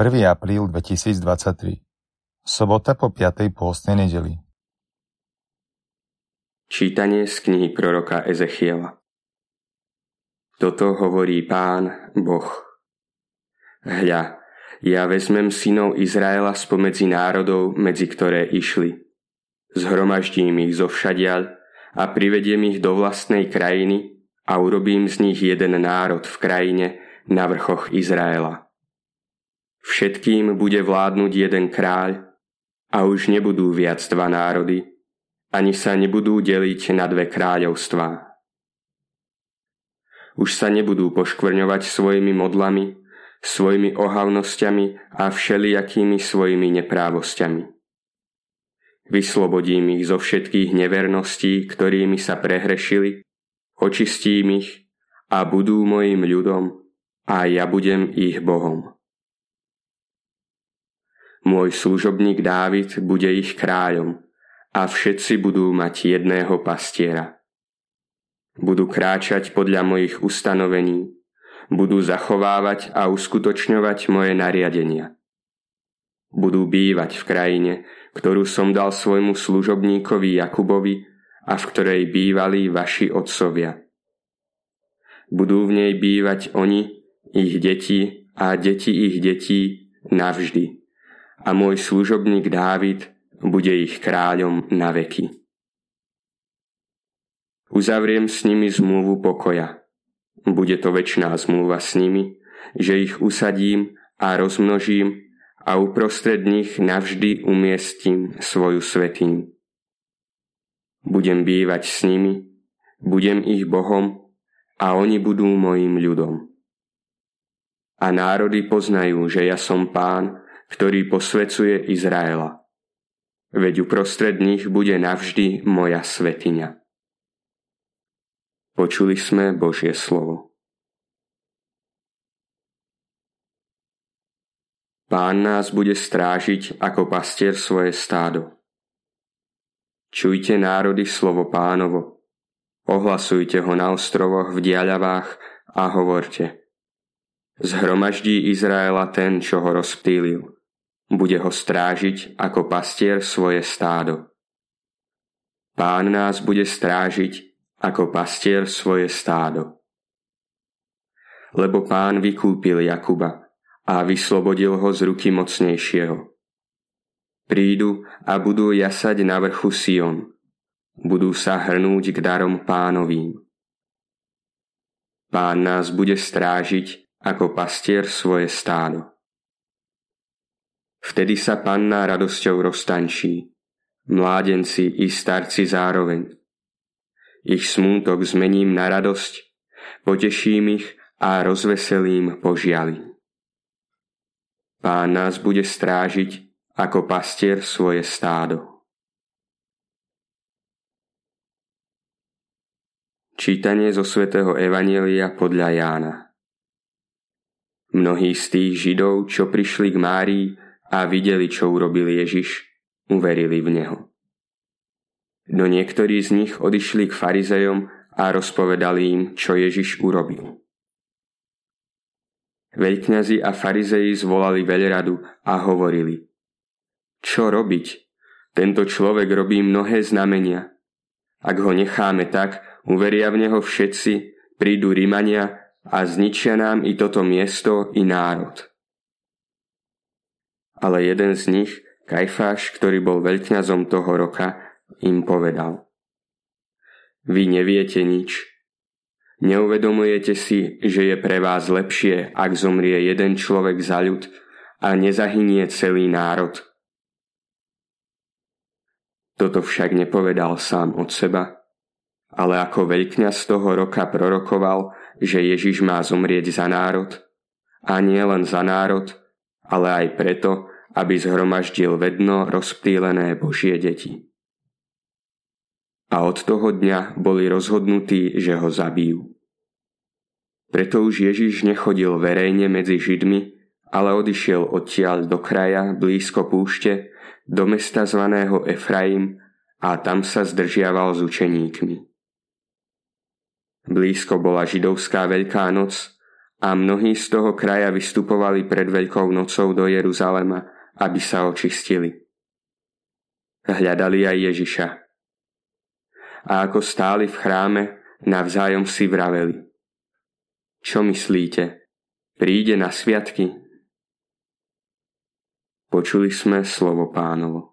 1. apríl 2023 Sobota po 5. pôstnej nedeli Čítanie z knihy proroka Ezechiela Toto hovorí pán, Boh. Hľa, ja vezmem synov Izraela spomedzi národov, medzi ktoré išli. Zhromaždím ich zo všadiaľ a privediem ich do vlastnej krajiny a urobím z nich jeden národ v krajine na vrchoch Izraela Všetkým bude vládnuť jeden kráľ a už nebudú viac dva národy, ani sa nebudú deliť na dve kráľovstvá. Už sa nebudú poškvrňovať svojimi modlami, svojimi ohavnosťami a všelijakými svojimi neprávosťami. Vyslobodím ich zo všetkých neverností, ktorými sa prehrešili, očistím ich a budú mojim ľudom a ja budem ich Bohom. Môj služobník Dávid bude ich kráľom a všetci budú mať jedného pastiera. Budú kráčať podľa mojich ustanovení, budú zachovávať a uskutočňovať moje nariadenia. Budú bývať v krajine, ktorú som dal svojmu služobníkovi Jakubovi a v ktorej bývali vaši otcovia. Budú v nej bývať oni, ich deti a deti ich detí navždy a môj služobník Dávid bude ich kráľom na veky. Uzavriem s nimi zmluvu pokoja. Bude to väčšiná zmluva s nimi, že ich usadím a rozmnožím a uprostred nich navždy umiestím svoju svetiň. Budem bývať s nimi, budem ich Bohom a oni budú mojim ľudom. A národy poznajú, že ja som pán, ktorý posvecuje Izraela. Veď uprostred nich bude navždy moja svetiňa. Počuli sme Božie slovo. Pán nás bude strážiť ako pastier svoje stádo. Čujte národy slovo pánovo, ohlasujte ho na ostrovoch v diaľavách a hovorte. Zhromaždí Izraela ten, čo ho rozptýlil bude ho strážiť ako pastier svoje stádo. Pán nás bude strážiť ako pastier svoje stádo. Lebo pán vykúpil Jakuba a vyslobodil ho z ruky mocnejšieho. Prídu a budú jasať na vrchu Sion. Budú sa hrnúť k darom pánovým. Pán nás bude strážiť ako pastier svoje stádo. Vtedy sa panna radosťou roztančí, mládenci i starci zároveň. Ich smútok zmením na radosť, poteším ich a rozveselím požiali. Pán nás bude strážiť ako pastier svoje stádo. Čítanie zo svätého Evanielia podľa Jána Mnohí z tých Židov, čo prišli k Márii, a videli, čo urobil Ježiš, uverili v Neho. No niektorí z nich odišli k farizejom a rozpovedali im, čo Ježiš urobil. Veľkňazi a farizeji zvolali veľradu a hovorili Čo robiť? Tento človek robí mnohé znamenia. Ak ho necháme tak, uveria v neho všetci, prídu Rímania a zničia nám i toto miesto, i národ ale jeden z nich, Kajfáš, ktorý bol veľkňazom toho roka, im povedal. Vy neviete nič. Neuvedomujete si, že je pre vás lepšie, ak zomrie jeden človek za ľud a nezahynie celý národ. Toto však nepovedal sám od seba, ale ako veľkňaz toho roka prorokoval, že Ježiš má zomrieť za národ, a nie len za národ, ale aj preto, aby zhromaždil vedno rozptýlené Božie deti. A od toho dňa boli rozhodnutí, že ho zabijú. Preto už Ježiš nechodil verejne medzi Židmi, ale odišiel odtiaľ do kraja blízko púšte, do mesta zvaného Efraim a tam sa zdržiaval s učeníkmi. Blízko bola židovská veľká noc A mnohí z toho kraja vystupovali pred Veľkou nocou do Jeruzalema, aby sa očistili. Hľadali aj Ježiša. A ako stáli v chráme, navzájom si vraveli. Čo myslíte? Príde na sviatky? Počuli sme slovo pánovo.